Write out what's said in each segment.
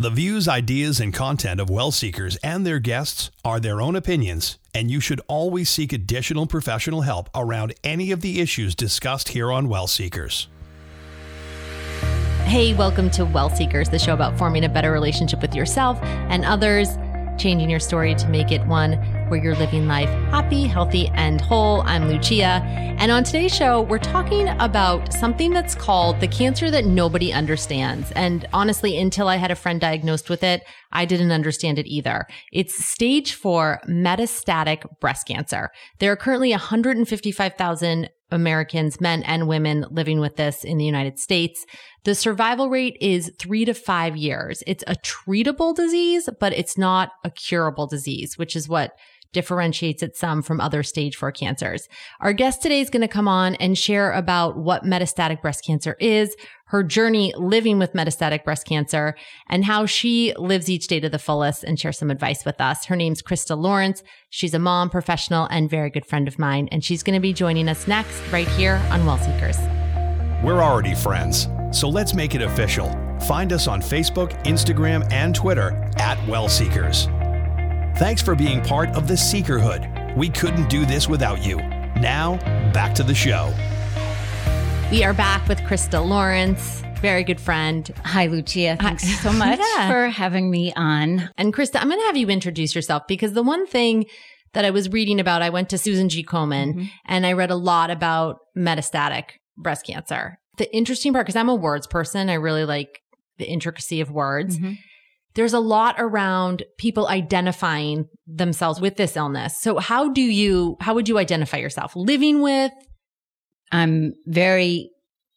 The views, ideas, and content of well seekers and their guests are their own opinions, and you should always seek additional professional help around any of the issues discussed here on Well Seekers. Hey, welcome to Well Seekers, the show about forming a better relationship with yourself and others, changing your story to make it one where you're living life happy, healthy, and whole. I'm Lucia. And on today's show, we're talking about something that's called the cancer that nobody understands. And honestly, until I had a friend diagnosed with it, I didn't understand it either. It's stage four metastatic breast cancer. There are currently 155,000 Americans, men and women living with this in the United States. The survival rate is three to five years. It's a treatable disease, but it's not a curable disease, which is what differentiates it some from other stage four cancers. Our guest today is going to come on and share about what metastatic breast cancer is, her journey living with metastatic breast cancer, and how she lives each day to the fullest and share some advice with us. Her name's Krista Lawrence. She's a mom, professional, and very good friend of mine. And she's going to be joining us next right here on Well Seekers. We're already friends, so let's make it official. Find us on Facebook, Instagram, and Twitter at Well Seekers. Thanks for being part of the Seekerhood. We couldn't do this without you. Now, back to the show. We are back with Krista Lawrence, very good friend. Hi, Lucia. Thanks Hi. so much yeah. for having me on. And Krista, I'm going to have you introduce yourself because the one thing that I was reading about, I went to Susan G. Komen mm-hmm. and I read a lot about metastatic breast cancer. The interesting part, because I'm a words person, I really like the intricacy of words. Mm-hmm there's a lot around people identifying themselves with this illness. So how do you, how would you identify yourself? Living with? I'm very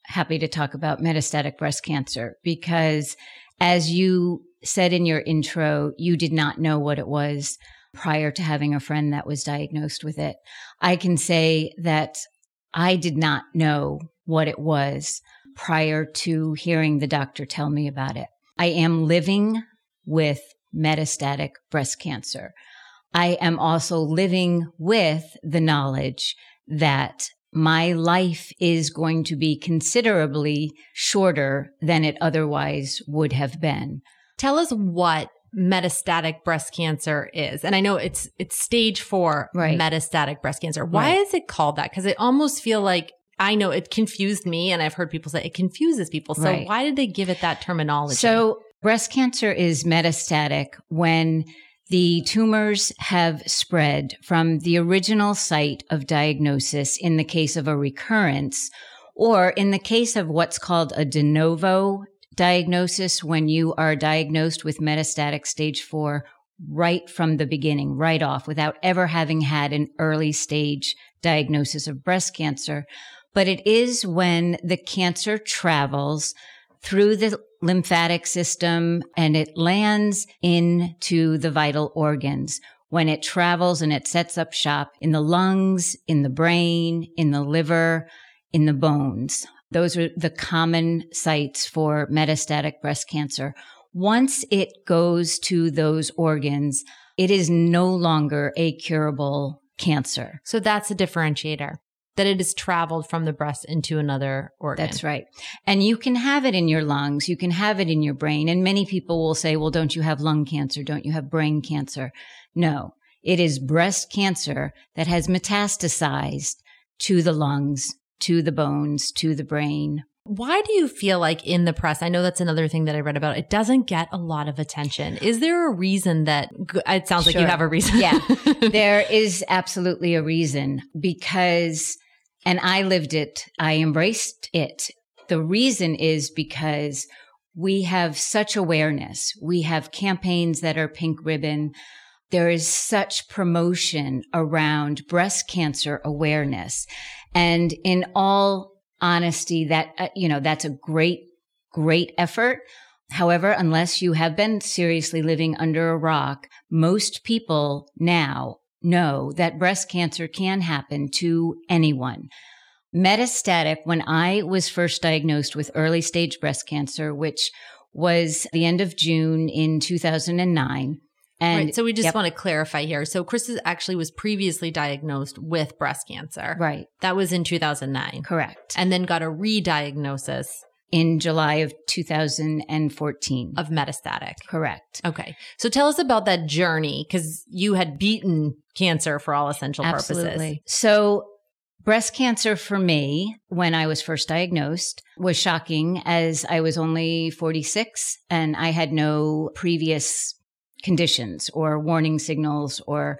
happy to talk about metastatic breast cancer because as you said in your intro, you did not know what it was prior to having a friend that was diagnosed with it. I can say that I did not know what it was prior to hearing the doctor tell me about it. I am living with metastatic breast cancer. I am also living with the knowledge that my life is going to be considerably shorter than it otherwise would have been. Tell us what metastatic breast cancer is. And I know it's it's stage 4 right. metastatic breast cancer. Why right. is it called that? Cuz it almost feel like I know it confused me and I've heard people say it confuses people. So right. why did they give it that terminology? So Breast cancer is metastatic when the tumors have spread from the original site of diagnosis in the case of a recurrence, or in the case of what's called a de novo diagnosis, when you are diagnosed with metastatic stage four right from the beginning, right off, without ever having had an early stage diagnosis of breast cancer. But it is when the cancer travels through the lymphatic system and it lands into the vital organs when it travels and it sets up shop in the lungs, in the brain, in the liver, in the bones. Those are the common sites for metastatic breast cancer. Once it goes to those organs, it is no longer a curable cancer. So that's a differentiator that it has traveled from the breast into another organ. That's right. And you can have it in your lungs, you can have it in your brain. And many people will say, well, don't you have lung cancer? Don't you have brain cancer? No, it is breast cancer that has metastasized to the lungs, to the bones, to the brain. Why do you feel like in the press? I know that's another thing that I read about. It doesn't get a lot of attention. Is there a reason that it sounds like you have a reason? yeah, there is absolutely a reason because and I lived it. I embraced it. The reason is because we have such awareness. We have campaigns that are pink ribbon. There is such promotion around breast cancer awareness. And in all honesty, that, uh, you know, that's a great, great effort. However, unless you have been seriously living under a rock, most people now know that breast cancer can happen to anyone. Metastatic, when I was first diagnosed with early stage breast cancer, which was the end of June in 2009. And right, so we just yep. want to clarify here. So Chris actually was previously diagnosed with breast cancer. Right. That was in 2009. Correct. And then got a re-diagnosis in July of 2014. Of metastatic. Correct. Okay. So tell us about that journey because you had beaten cancer for all essential Absolutely. purposes. So breast cancer for me, when I was first diagnosed, was shocking as I was only 46 and I had no previous conditions or warning signals or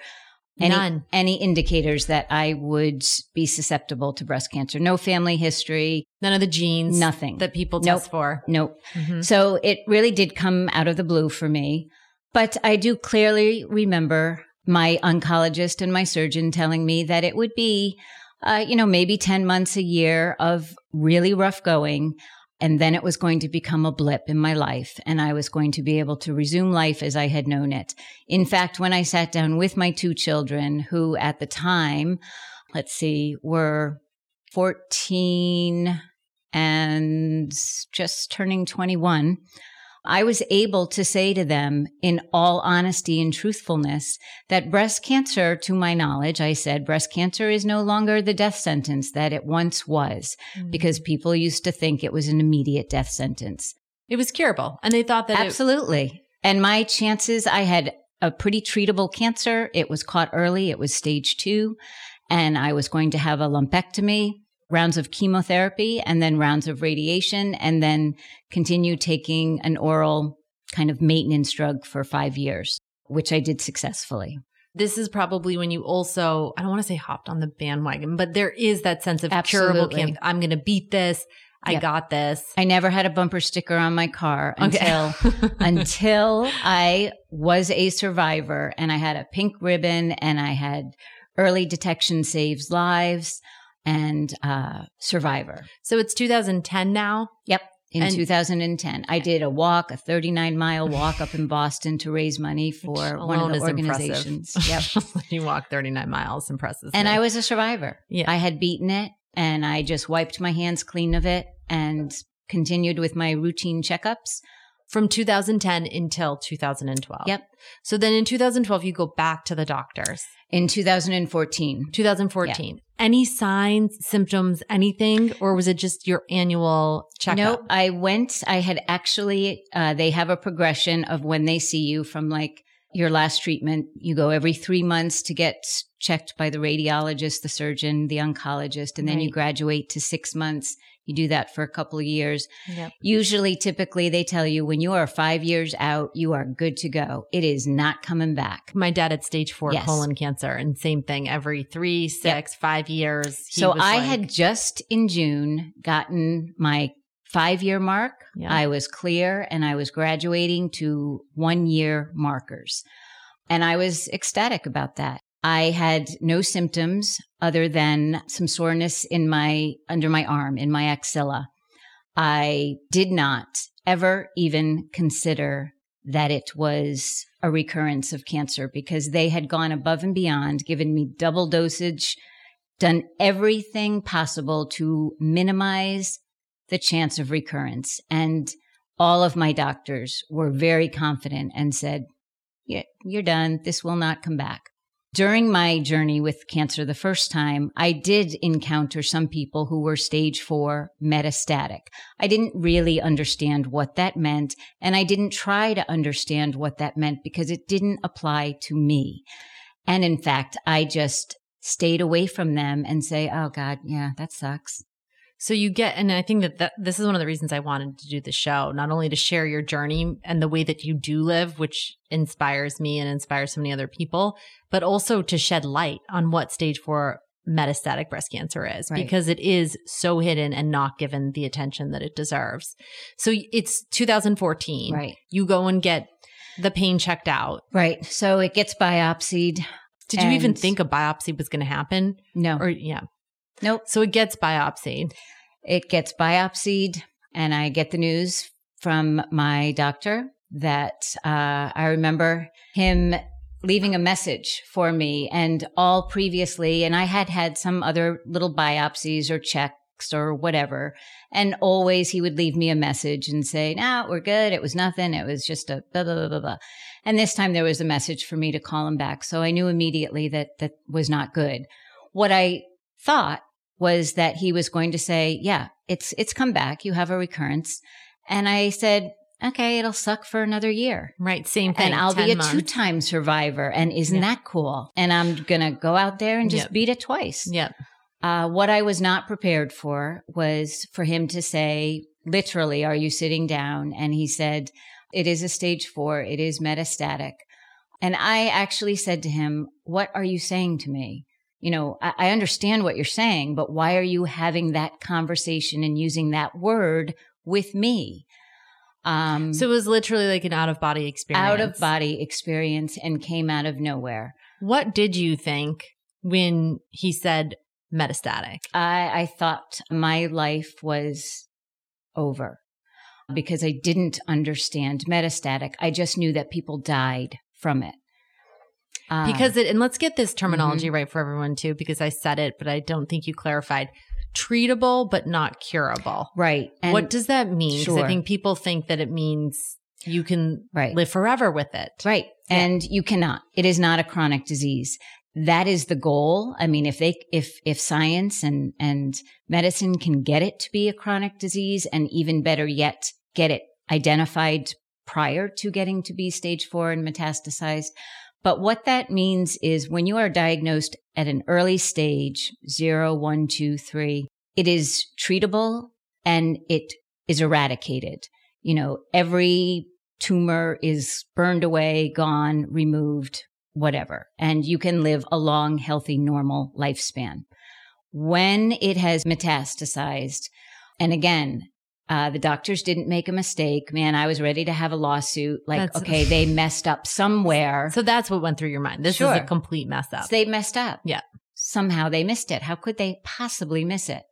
any, None. any indicators that I would be susceptible to breast cancer. No family history, None of the genes nothing. that people Nope. test for. Nope. Mhm. So it really did come out of the blue for me. But I do clearly remember my oncologist and my surgeon telling me that it would be, uh, you know, maybe 10 months a year of really rough going. And then it was going to become a blip in my life and I was going to be able to resume life as I had known it. In fact, when I sat down with my two children, who at the time, let's see, were 14 and just turning 21, I was able to say to them in all honesty and truthfulness that breast cancer, to my knowledge, I said breast cancer is no longer the death sentence that it once was Mm-hmm. because people used to think it was an immediate death sentence. it was curable. And they thought that it, Absolutely. and my chances, I had a pretty treatable cancer. It was caught early. It was stage two and I was going to have a lumpectomy, rounds of chemotherapy and then rounds of radiation and then continue taking an oral kind of maintenance drug for five years, which I did successfully. this is probably when you also, I don't want to say hopped on the bandwagon, but there is that sense of curable Absolutely. cancer. I'm going to beat this. I Yep. got this. I never had a bumper sticker on my car Okay. until until I was a survivor and I had a pink ribbon and I had early detection saves lives and uh, survivor. so it's 2010 now. Yep. In And- 2010, I did a walk, a 39 mile walk up in Boston to raise money for one of the organizations. impressive. Yep. you walk 39 miles, impresses And me. I was a survivor. Yeah. I had beaten it and I just wiped my hands clean of it and continued with my routine checkups. from 2010 until 2012. Yep. So then in 2012, you go back to the doctors. In 2014, 2014. Any signs, symptoms, anything, or was it just your annual checkup? Nope. I went, I had actually, uh, they have a progression of when they see you from like your last treatment. You go every three months to get checked by the radiologist, the surgeon, the oncologist, and then you graduate to six months. You do that for a couple of years. Yep. Usually, typically, they tell you when you are five years out, you are good to go. It is not coming back. My dad had stage four Yes. colon cancer, and same thing every three, six, five years. he so I like- had just in June gotten my five year mark. Yeah. I was clear and I was graduating to one year markers. And I was ecstatic about that. I had no symptoms other than some soreness in my, under my arm, in my axilla. I did not ever even consider that it was a recurrence of cancer because they had gone above and beyond, given me double dosage, done everything possible to minimize the chance of recurrence. And all of my doctors were very confident and said, yeah, you're done. This will not come back. During my journey with cancer the first time, I did encounter some people who were stage four metastatic. I didn't really understand what that meant, and I didn't try to understand what that meant because it didn't apply to me. And in fact, I just stayed away from them and say, oh God, yeah, that sucks. So you get, and I think that, that this is one of the reasons I wanted to do the show, not only to share your journey and the way that you do live, which inspires me and inspires so many other people, but also to shed light on what stage four metastatic breast cancer is Right. because it is so hidden and not given the attention that it deserves. So it's 2014. Right. You go and get the pain checked out. Right. So it gets biopsied. Did you even think a biopsy was going to happen? No. Or, yeah. Nope. So it gets biopsied. It gets biopsied, and I get the news from my doctor that uh, I remember him leaving a message for me and all previously, and I had had some other little biopsies or checks or whatever. And always he would leave me a message and say, no, we're good. It was nothing. It was just a blah, blah, blah, blah, blah. And this time there was a message for me to call him back. So I knew immediately that that was not good. What I thought was that he was going to say, yeah, it's it's come back. You have a recurrence." And I said, "Okay, it'll suck for another year." Right, same thing. And I'll be a months. two-time survivor, and isn't Yeah. that cool? And I'm gonna go out there and just Yep. beat it twice. Yep. Uh, what I was not prepared for was for him to say, literally, are you sitting down? And he said, it is a stage four. It is metastatic. And I actually said to him, what are you saying to me? You know, I, I understand what you're saying, but why are you having that conversation and using that word with me? Um, So it was literally like an out of body experience. out of body experience and came out of nowhere. What did you think when he said metastatic? I, I thought my life was over because I didn't understand metastatic. I just knew that people died from it. Uh, Because it, and let's get this terminology right for everyone too, because I said it, but I don't think you clarified. Treatable, but not curable. right. And what does that mean? Because Sure. I think people think that it means you can Right. live forever with it. Right. Yeah. And you cannot. It is not a chronic disease. That is the goal. I mean, if they, if, if science and, and medicine can get it to be a chronic disease and even better yet, get it identified prior to getting to be stage four and metastasized. But what that means is when you are diagnosed at an early stage, zero, one, two, three, it is treatable and it is eradicated. You know, every tumor is burned away, gone, removed, whatever. And you can live a long, healthy, normal lifespan. When it has metastasized, and again, uh, the doctors didn't make a mistake. Man, I was ready to have a lawsuit. Like, That's- okay, they messed up somewhere. So that's what went through your mind. This is a complete mess up. They messed up. Yeah. Somehow they missed it. How could they possibly miss it?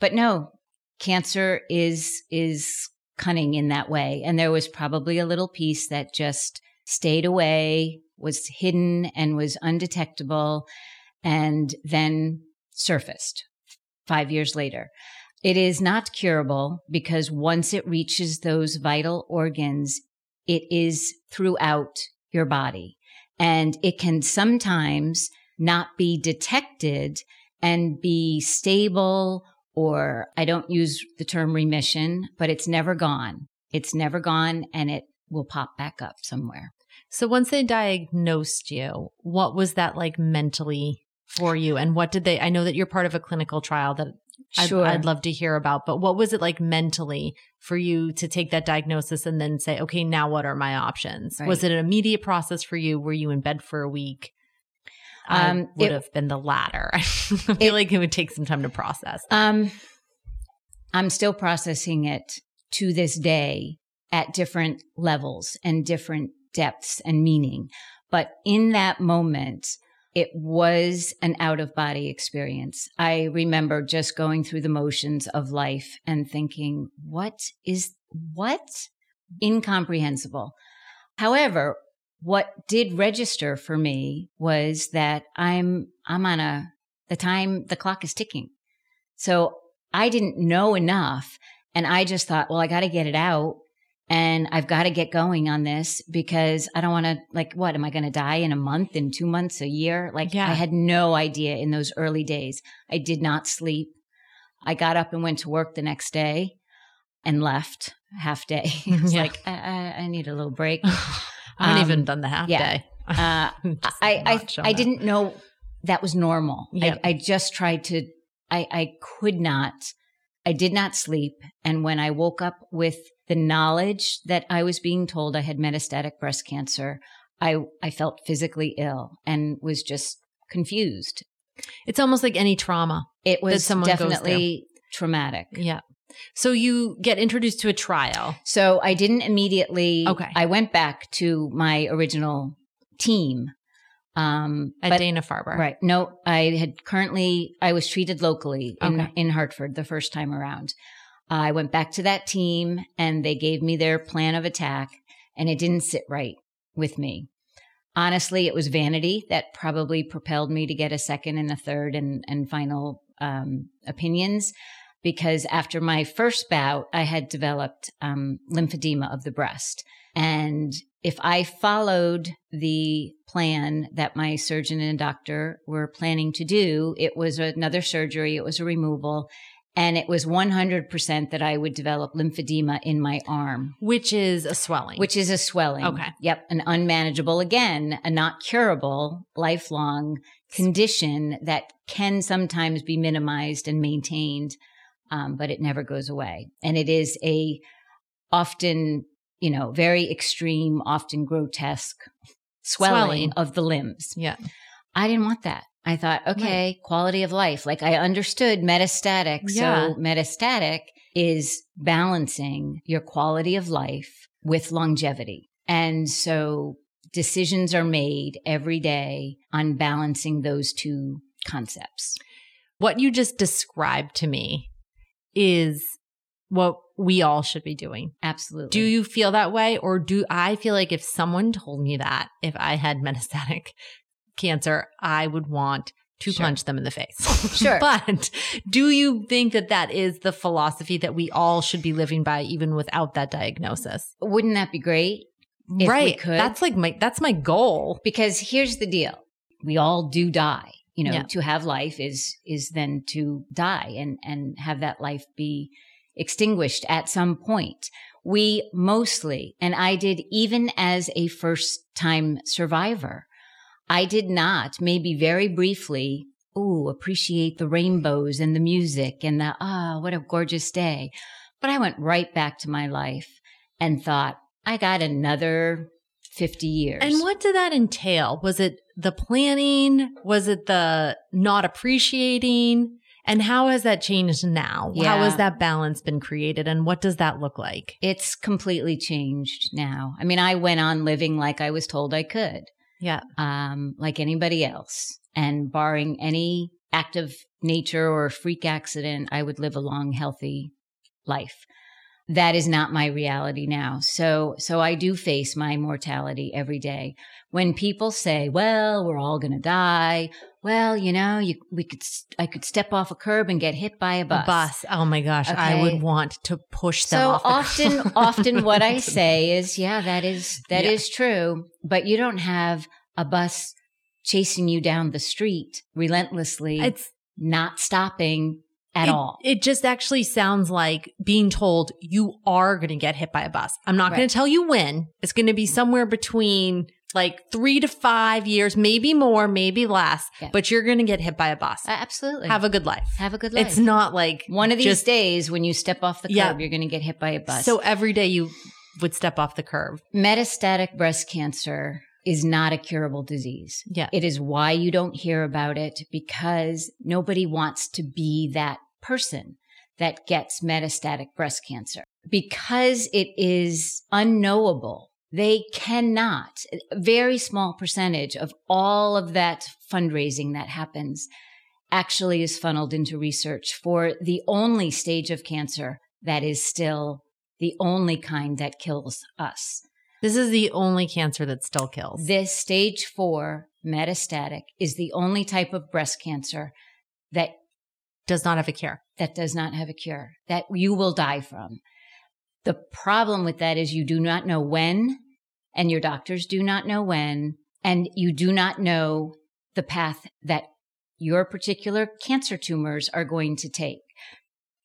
But no, cancer is, is cunning in that way. And there was probably a little piece that just stayed away, was hidden and was undetectable and then surfaced five years later. It is not curable because once it reaches those vital organs, it is throughout your body and it can sometimes not be detected and be stable or I don't use the term remission, but it's never gone. It's never gone and it will pop back up somewhere. So once they diagnosed you, what was that like mentally for you? And what did they, I know that you're part of a clinical trial that Sure. I'd love to hear about, but what was it like mentally for you to take that diagnosis and then say, okay, now what are my options? Right. Was it an immediate process for you? Were you in bed for a week? I Um, would it- have been the latter. I feel It- like it would take some time to process. Um, I'm still processing it to this day at different levels and different depths and meaning. But in that moment, it was an out of body experience. I remember just going through the motions of life and thinking, what is, what? Incomprehensible. However, what did register for me was that I'm, I'm on a, the time, the clock is ticking. So I didn't know enough. And I just thought, well, I got to get it out and I've got to get going on this because I don't want to, like, what? Am I going to die in a month, in two months, a year? Like, Yeah. I had no idea in those early days. I did not sleep. I got up and went to work the next day and left half day. I was Yeah. like, I, I, I need a little break. I haven't Um, even done the half yeah. day. Uh, I, I, I didn't know that was normal. Yep. I, I just tried to, I, I could not, I did not sleep. And when I woke up with the knowledge that I was being told I had metastatic breast cancer, I, I felt physically ill and was just confused. It's almost like any trauma. It was definitely traumatic. Yeah. So you get introduced to a trial. So I didn't immediately, Okay. I went back to my original team. Um, at but- Dana Farber. Right. No, I had currently, I was treated locally in, Okay. in Hartford the first time around. I went back to that team and they gave me their plan of attack and it didn't sit right with me. Honestly, it was vanity that probably propelled me to get a second and a third and, and final um, opinions because after my first bout, I had developed um, lymphedema of the breast. And if I followed the plan that my surgeon and doctor were planning to do, it was another surgery, it was a removal, And it was 100% that I would develop lymphedema in my arm, Which is a swelling. which is a swelling. Okay. Yep. An unmanageable, again, a not curable, lifelong condition that can sometimes be minimized and maintained, um, but it never goes away. And it is a often, you know, very extreme, often grotesque swelling, Swelling. of the limbs. yeah. I didn't want that. I thought, okay, quality of life. Like I understood metastatic. Yeah. So metastatic is balancing your quality of life with longevity. And so decisions are made every day on balancing those two concepts. What you just described to me is what we all should be doing. Absolutely. Do you feel that way? Or do I feel like if someone told me that, if I had metastatic cancer, I would want to Sure. punch them in the face. Sure. but do you think that that is the philosophy that we all should be living by, even without that diagnosis? Wouldn't that be great? If we right. That's like my, that's my goal. because here's the deal we all do die you know Yeah. to have life is is then to die and and have that life be extinguished at some point we mostly and i did even as a first time survivor i did not maybe very briefly oh appreciate the rainbows and the music and the ah what a gorgeous day but i went right back to my life and thought i got another 50 years And what did that entail? Was it the planning? Was it the not appreciating? And how has that changed now? How has that balance been created? And what does that look like? It's completely changed now. I mean, I went on living like I was told I could, Yeah. um, like anybody else. And barring any act of nature or freak accident, I would live a long, healthy life. That is not my reality now. So, so I do face my mortality every day. When people say, well, we're all going to die. Well, you know, you, we could, I could step off a curb and get hit by a bus. A bus. Oh my gosh. I would want to push them So often, often what I say is, yeah, that is, that is Yeah. true. But you don't have a bus chasing you down the street relentlessly, it's not stopping at it, all. It just actually sounds like being told you are going to get hit by a bus. I'm not going to tell you when. It's going to be somewhere between like three to five years, maybe more, maybe less, Yeah. but you're going to get hit by a bus. Uh, Absolutely. Have a good life. have a good life. It's not like one of these just- days when you step off the curb, Yeah. you're going to get hit by a bus. So every day you would step off the curb. metastatic breast cancer is not a curable disease. Yeah. It is why you don't hear about it because nobody wants to be that person that gets metastatic breast cancer. Because it is unknowable, they cannot, a very small percentage of all of that fundraising that happens actually is funneled into research for the only stage of cancer that is still the only kind that kills us. This is the only cancer that still kills. This stage four metastatic is the only type of breast cancer that Does not have a cure. that does not have a cure that you will die from. The problem with that is you do not know when and your doctors do not know when and you do not know the path that your particular cancer tumors are going to take.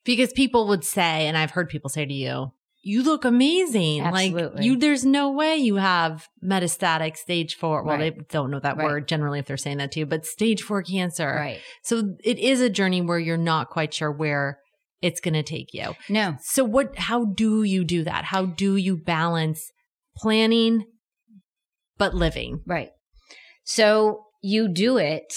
Because people would say, and I've heard people say to you, you look amazing. Like you, there's no way you have metastatic stage four. Well, Right. they don't know that Right. word generally if they're saying that to you, but stage four cancer. Right. So it is a journey where you're not quite sure where it's going to take you. No. So what, how do you do that? How do you balance planning, but living? Right. So you do it.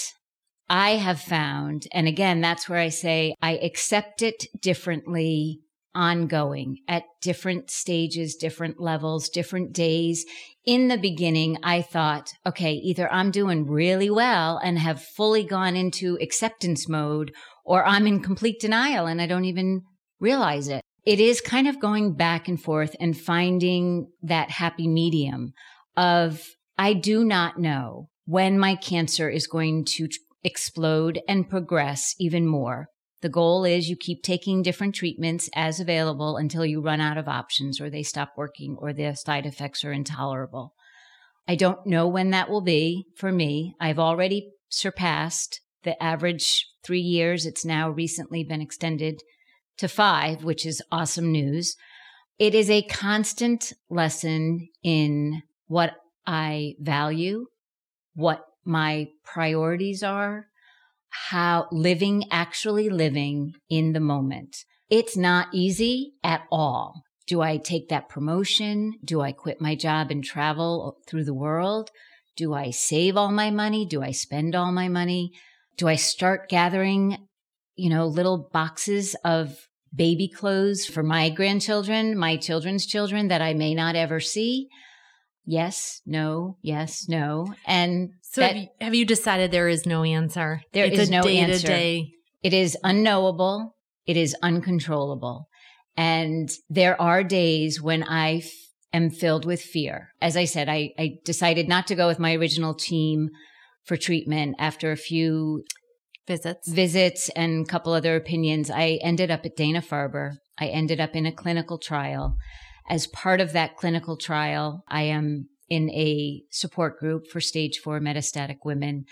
I have found, and again, that's where I say I accept it differently ongoing at different stages, different levels, different days. In the beginning, I thought, okay, either I'm doing really well and have fully gone into acceptance mode, or I'm in complete denial and I don't even realize it. It is kind of going back and forth and finding that happy medium of I do not know when my cancer is going to explode and progress even more. The goal is you keep taking different treatments as available until you run out of options or they stop working or the side effects are intolerable. I don't know when that will be for me. I've already surpassed the average three years. It's now recently been extended to five, which is awesome news. It is a constant lesson in what I value, what my priorities are, how living, actually living in the moment. It's not easy at all. Do I take that promotion? Do I quit my job and travel through the world? Do I save all my money? Do I spend all my money? Do I start gathering, you know, little boxes of baby clothes for my grandchildren, my children's children that I may not ever see? Yes, no, yes, no. And so that, have, you, have, you, decided there is no answer? There it's is no answer. Day. It is unknowable. It is uncontrollable. And there are days when I f- am filled with fear. As I said, I, I decided not to go with my original team for treatment after a few visits, visits and a couple other opinions. I ended up at Dana Farber. I ended up in a clinical trial. As part of that clinical trial, I am in a support group for stage four metastatic women.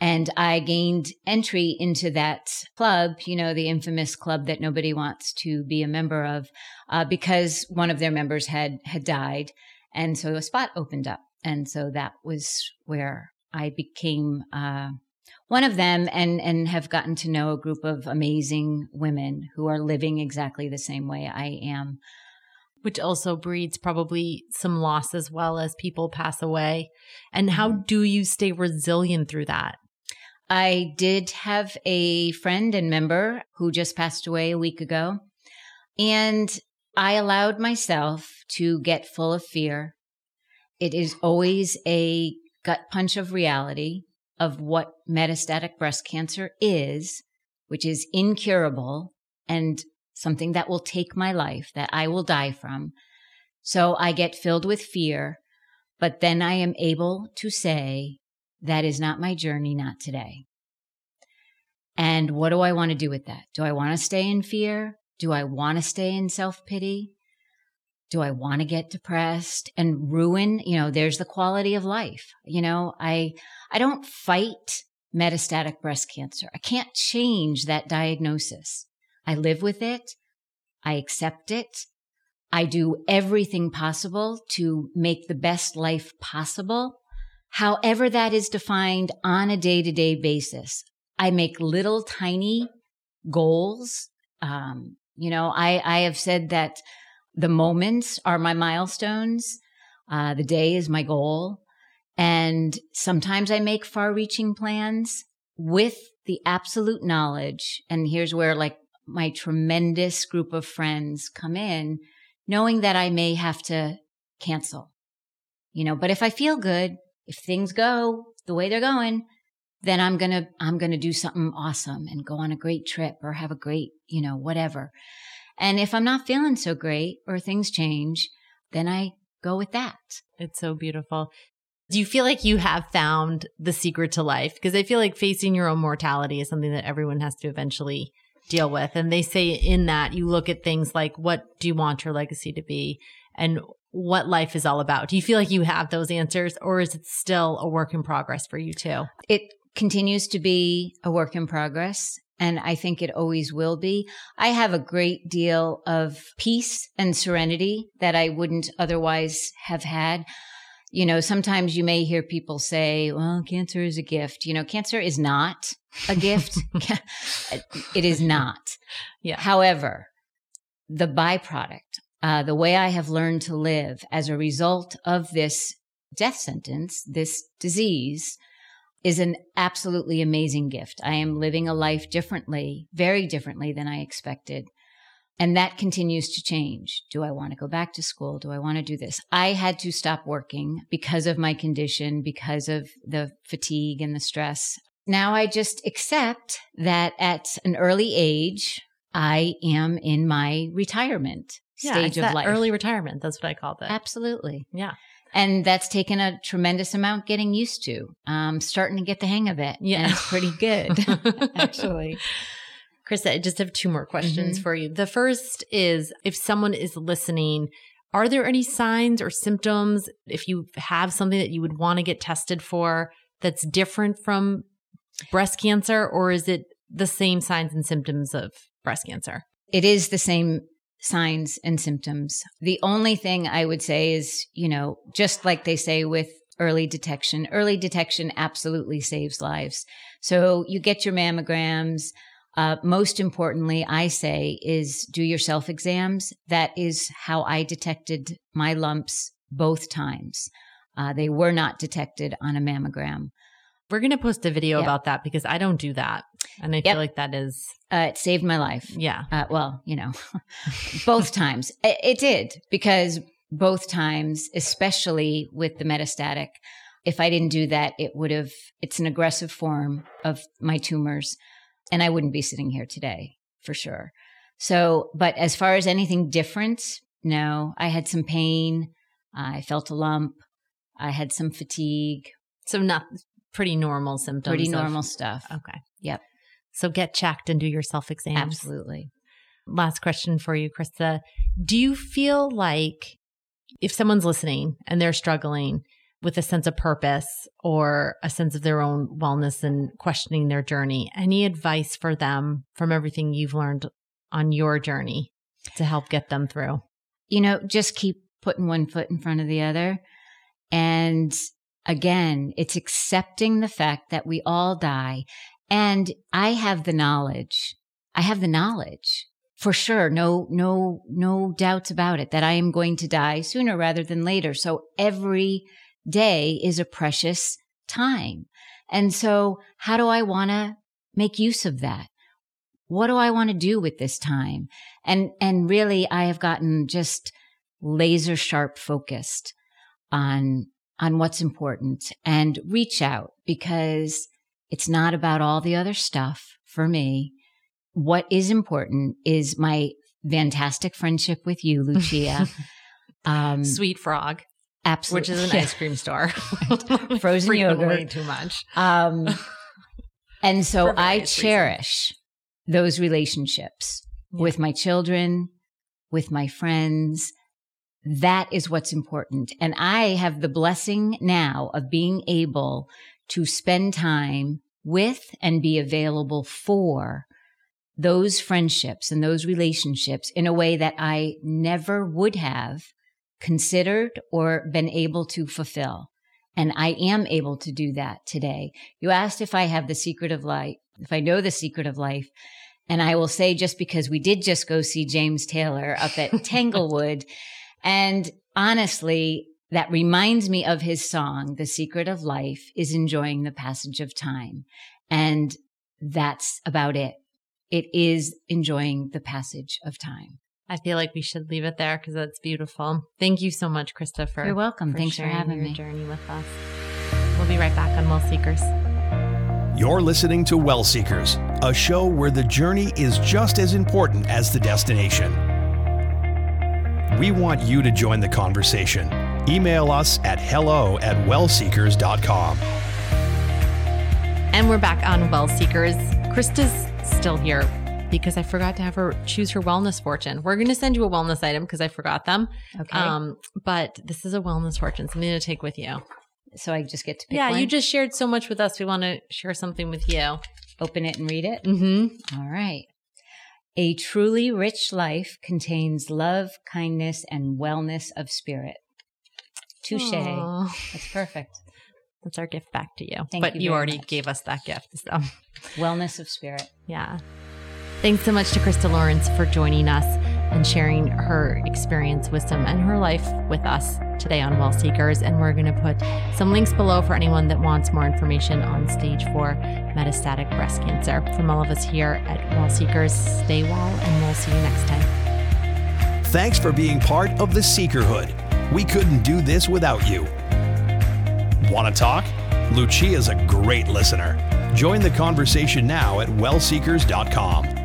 And I gained entry into that club, you know, the infamous club that nobody wants to be a member of, uh, because one of their members had, had died. And so a spot opened up. And so that was where I became, uh, one of them and, and have gotten to know a group of amazing women who are living exactly the same way I am which also breeds probably some loss as well as people pass away. And how mm-hmm. do you stay resilient through that? I did have a friend and member who just passed away a week ago. And I allowed myself to get full of fear. It is always a gut punch of reality of what metastatic breast cancer is, which is incurable and something that will take my life, that I will die from. So I get filled with fear, but then I am able to say, that is not my journey, not today. And what do I want to do with that? Do I want to stay in fear? Do I want to stay in self pity? Do I want to get depressed and ruin, you know, there's the quality of life. You know, I, I don't fight metastatic breast cancer. I can't change that diagnosis. I live with it. I accept it. I do everything possible to make the best life possible. However that is defined on a day to day basis. I make little tiny goals. Um, you know, I, I have said that the moments are my milestones. Uh, the day is my goal. And sometimes I make far reaching plans with the absolute knowledge. And here's where like my tremendous group of friends come in, knowing that I may have to cancel, you know, but if I feel good, if things go the way they're going, then I'm going to, I'm going to do something awesome and go on a great trip or have a great, you know, whatever. And if I'm not feeling so great or things change, then I go with that. It's so beautiful. Do you feel like you have found the secret to life? Because I feel like facing your own mortality is something that everyone has to eventually deal with. And they say in that you look at things like what do you want your legacy to be and what life is all about. Do you feel like you have those answers or is it still a work in progress for you too? It continues to be a work in progress. And I think it always will be. I have a great deal of peace and serenity that I wouldn't otherwise have had you know, sometimes you may hear people say, well, cancer is a gift. You know, cancer is not a gift. it is not. Yeah. However, the byproduct, uh, the way I have learned to live as a result of this death sentence, this disease, is an absolutely amazing gift. I am living a life differently, very differently than I expected. And that continues to change. Do I want to go back to school? Do I want to do this? I had to stop working because of my condition, because of the fatigue and the stress. Now I just accept that at an early age, I am in my retirement yeah, stage of life. Early retirement. That's what I call that. Absolutely. Yeah. And that's taken a tremendous amount getting used to. Um, starting to get the hang of it. Yeah. And it's pretty good, actually. Chris, I just have two more questions mm-hmm. for you. The first is if someone is listening, are there any signs or symptoms if you have something that you would want to get tested for that's different from breast cancer, or is it the same signs and symptoms of breast cancer? it is the same signs and symptoms. The only thing I would say is, you know, just like they say with early detection, early detection absolutely saves lives. So you get your mammograms. Uh, most importantly, I say is do your self exams. That is how I detected my lumps both times. Uh, they were not detected on a mammogram. We're going to post a video yep. about that because I don't do that. And I yep. feel like that is. Uh, it saved my life. Yeah. Uh, well, you know, both times. It, it, did because both times, especially with the metastatic, if I didn't do that, it would have, it's an aggressive form of my tumors and I wouldn't be sitting here today for sure. So, but as far as anything different, no, I had some pain. I felt a lump. I had some fatigue. So not pretty normal symptoms. Pretty normal of, stuff. Okay. Yep. So get checked and do your self exam. Absolutely. Last question for you, Krista. Do you feel like if someone's listening and they're struggling with a sense of purpose or a sense of their own wellness and questioning their journey, any advice for them from everything you've learned on your journey to help get them through? You know, just keep putting one foot in front of the other. And again, it's accepting the fact that we all die. And I have the knowledge. I have the knowledge for sure. No, no, no doubts about it that I am going to die sooner rather than later. So every day is a precious time. And so how do I want to make use of that? What do I want to do with this time? And, and really I have gotten just laser sharp focused on, on what's important and reach out because it's not about all the other stuff for me. What is important is my fantastic friendship with you, Lucia. um, Sweet Frog. Absolutely. Which is an yeah. ice cream store. Frozen yogurt. Way too much. Um, and so I cherish reasons. those relationships yeah. with my children, with my friends, that is what's important. And I have the blessing now of being able to spend time with and be available for those friendships and those relationships in a way that I never would have considered or been able to fulfill. And I am able to do that today. You asked if I have the secret of life, if I know the secret of life. And I will say just because we did just go see James Taylor up at Tanglewood and honestly, that reminds me of his song, The Secret of Life is enjoying the passage of time. And that's about it. It is enjoying the passage of time. I feel like we should leave it there because that's beautiful. Thank you so much, Krista. You're welcome. For Thanks for having your me. Journey with us. We'll be right back on Well Seekers. You're listening to Well Seekers, a show where the journey is just as important as the destination. We want you to join the conversation. Email us at hello at wellseekers.com. And we're back on Well Seekers. Krista's still here because I forgot to have her choose her wellness fortune. We're going to send you a wellness item because I forgot them. Okay. Um, but this is a wellness fortune, something to take with you. So I just get to pick Yeah, one? you just shared so much with us. We want to share something with you. Open it and read it? Mm-hmm. All right. A truly rich life contains love, kindness, and wellness of spirit. Touche. That's perfect. That's our gift back to you. Thank but you, you already much. gave us that gift. So wellness of spirit. Yeah. Thanks so much to Krista Lawrence for joining us and sharing her experience, wisdom, and her life with us today on Well Seekers. And we're going to put some links below for anyone that wants more information on stage four metastatic breast cancer. From all of us here at Well Seekers, stay well, and we'll see you next time. Thanks for being part of the Seekerhood. We couldn't do this without you. Want to talk? Lucia's a great listener. Join the conversation now at wellseekers.com.